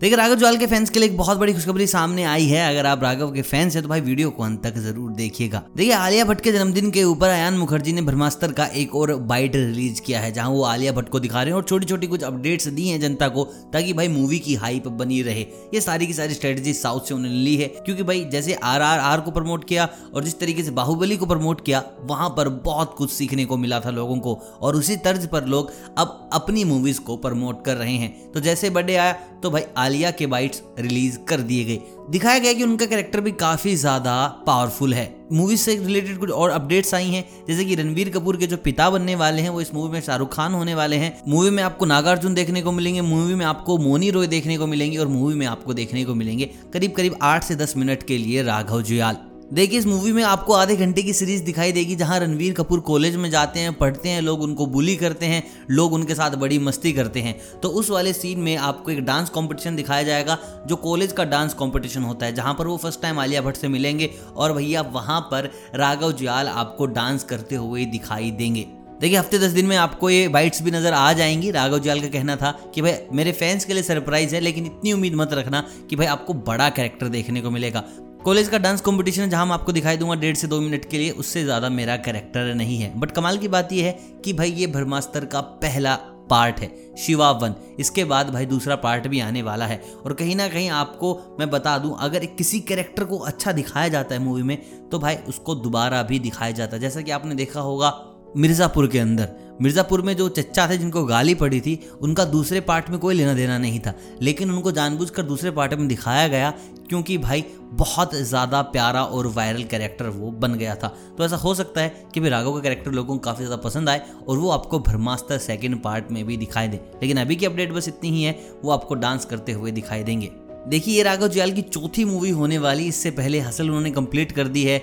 देखिए राघव ज्वाल के फैंस के लिए एक बहुत बड़ी खुशखबरी सामने आई है। अगर आप राघव के फैंस हैं तो भाई वीडियो को अंत तक ज़रूर देखिएगा। देखिए, आलिया भट्ट के जन्मदिन के ऊपर अयान मुखर्जी ने ब्रह्मास्त्र का एक और बाइट रिलीज़ किया है, जहाँ वो आलिया भट्ट को दिखा रहे हैं और छोटी छोटी कुछ अपडेट्स दी हैं जनता को, ताकि भाई मूवी की हाइप बनी रहे। ये सारी की सारी स्ट्रेटेजी साउथ से उन्होंने ली है, क्योंकि भाई जैसे आर आर आर को प्रमोट किया और जिस तरीके से बाहुबली को प्रमोट किया, वहाँ पर बहुत कुछ सीखने को मिला था लोगों को, और उसी तर्ज पर लोग अब अपनी मूवीज़ को प्रमोट कर रहे हैं। तो जैसे बर्थडे आया तो भाई आलिया के बाइट्स रिलीज़ कर दिए गए। दिखाया गया कि उनका कैरेक्टर भी काफ़ी ज़्यादा पावरफुल है। मूवी से रिलेटेड कुछ और अपडेट्स आई हैं, जैसे कि रणवीर कपूर के जो पिता बनने वाले हैं, वो इस मूवी में शाहरुख खान होने वाले हैं। मूवी में आपको नागार्जुन देखने को मिलेंगे, मूवी में आपको मोनी रॉय देखने को मिलेंगे और मूवी में आपको देखने को मिलेंगे करीब करीब आठ से दस मिनट के लिए राघव जुयाल। देखिए, इस मूवी में आपको आधे घंटे की सीरीज़ दिखाई देगी जहाँ रणवीर कपूर कॉलेज में जाते हैं, पढ़ते हैं, लोग उनको बुली करते हैं, लोग उनके साथ बड़ी मस्ती करते हैं। तो उस वाले सीन में आपको एक डांस कंपटीशन दिखाया जाएगा, जो कॉलेज का डांस कंपटीशन होता है, जहाँ पर वो फ़र्स्ट टाइम आलिया भट्ट से मिलेंगे और भैया वहाँ पर राघव जुयाल आपको डांस करते हुए दिखाई देंगे। देखिए, हफ़्ते दस दिन में आपको ये बाइट्स भी नज़र आ जाएँगी। राघव जुयाल का कहना था कि भाई मेरे फैंस के लिए सरप्राइज़ है, लेकिन इतनी उम्मीद मत रखना कि भाई आपको बड़ा कैरेक्टर देखने को मिलेगा। कॉलेज का डांस कंपटीशन जहाँ मैं आपको दिखाई दूँगा डेढ़ से दो मिनट के लिए, उससे ज़्यादा मेरा कैरेक्टर नहीं है। बट कमाल की बात यह है कि भाई ये ब्रह्मास्त्र का पहला पार्ट है शिवा वन इसके बाद भाई दूसरा पार्ट भी आने वाला है। और कहीं ना कहीं आपको मैं बता दूँ, अगर किसी कैरेक्टर को अच्छा दिखाया जाता है मूवी में तो भाई उसको दोबारा भी दिखाया जाता है। जैसा कि आपने देखा होगा मिर्ज़ापुर के अंदर। मिर्ज़ापुर में जो चच्चा थे, जिनको गाली पड़ी थी, उनका दूसरे पार्ट में कोई लेना देना नहीं था। लेकिन उनको जानबूझकर दूसरे पार्ट में दिखाया गया, क्योंकि भाई बहुत ज़्यादा प्यारा और वायरल कैरेक्टर वो बन गया था। तो ऐसा हो सकता है कि भाई राघव का कैरेक्टर लोगों को काफ़ी ज़्यादा पसंद आए और वो आपको ब्रह्मास्त्र सेकेंड पार्ट में भी दिखाई दे। लेकिन अभी की अपडेट बस इतनी ही है, वो आपको डांस करते हुए दिखाई देंगे। देखिए, ये राघव जुयाल की चौथी मूवी होने वाली, इससे पहले हसल उन्होंने कंप्लीट कर दी है।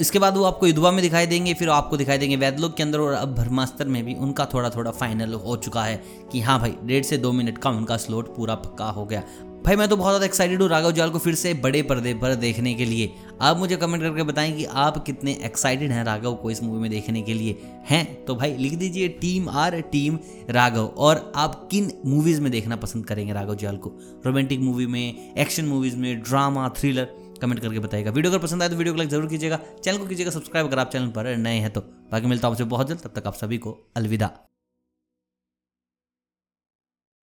इसके बाद वो आपको युद्धवा में दिखाई देंगे, फिर आपको दिखाई देंगे वैदलोक के अंदर और अब ब्रह्मास्त्र में भी उनका थोड़ा थोड़ा फाइनल हो चुका है कि हाँ भाई, डेढ़ से दो मिनट का उनका स्लोट पूरा पक्का हो गया। भाई, मैं तो बहुत ज़्यादा एक्साइटेड हूँ राघव जाल को फिर से बड़े पर्दे पर देखने के लिए। आप मुझे कमेंट करके बताएँ कि आप कितने एक्साइटेड हैं राघव को इस मूवी में देखने के लिए। हैं? तो भाई, लिख दीजिए टीम आर टीम राघव और आप किन मूवीज़ में देखना पसंद करेंगे राघव जाल को? रोमांटिक मूवी में एक्शन मूवीज़ में ड्रामा थ्रिलर कमेंट करके बताएगा वीडियो अगर पसंद आए तो वीडियो को लाइक ज़रूर कीजिएगा। चैनल को कीजिएगा, सब्सक्राइब अगर आप चैनल पर नए हैं तो। बाकी मिलता हूँ आपसे बहुत जल्द, तब तक आप सभी को अलविदा।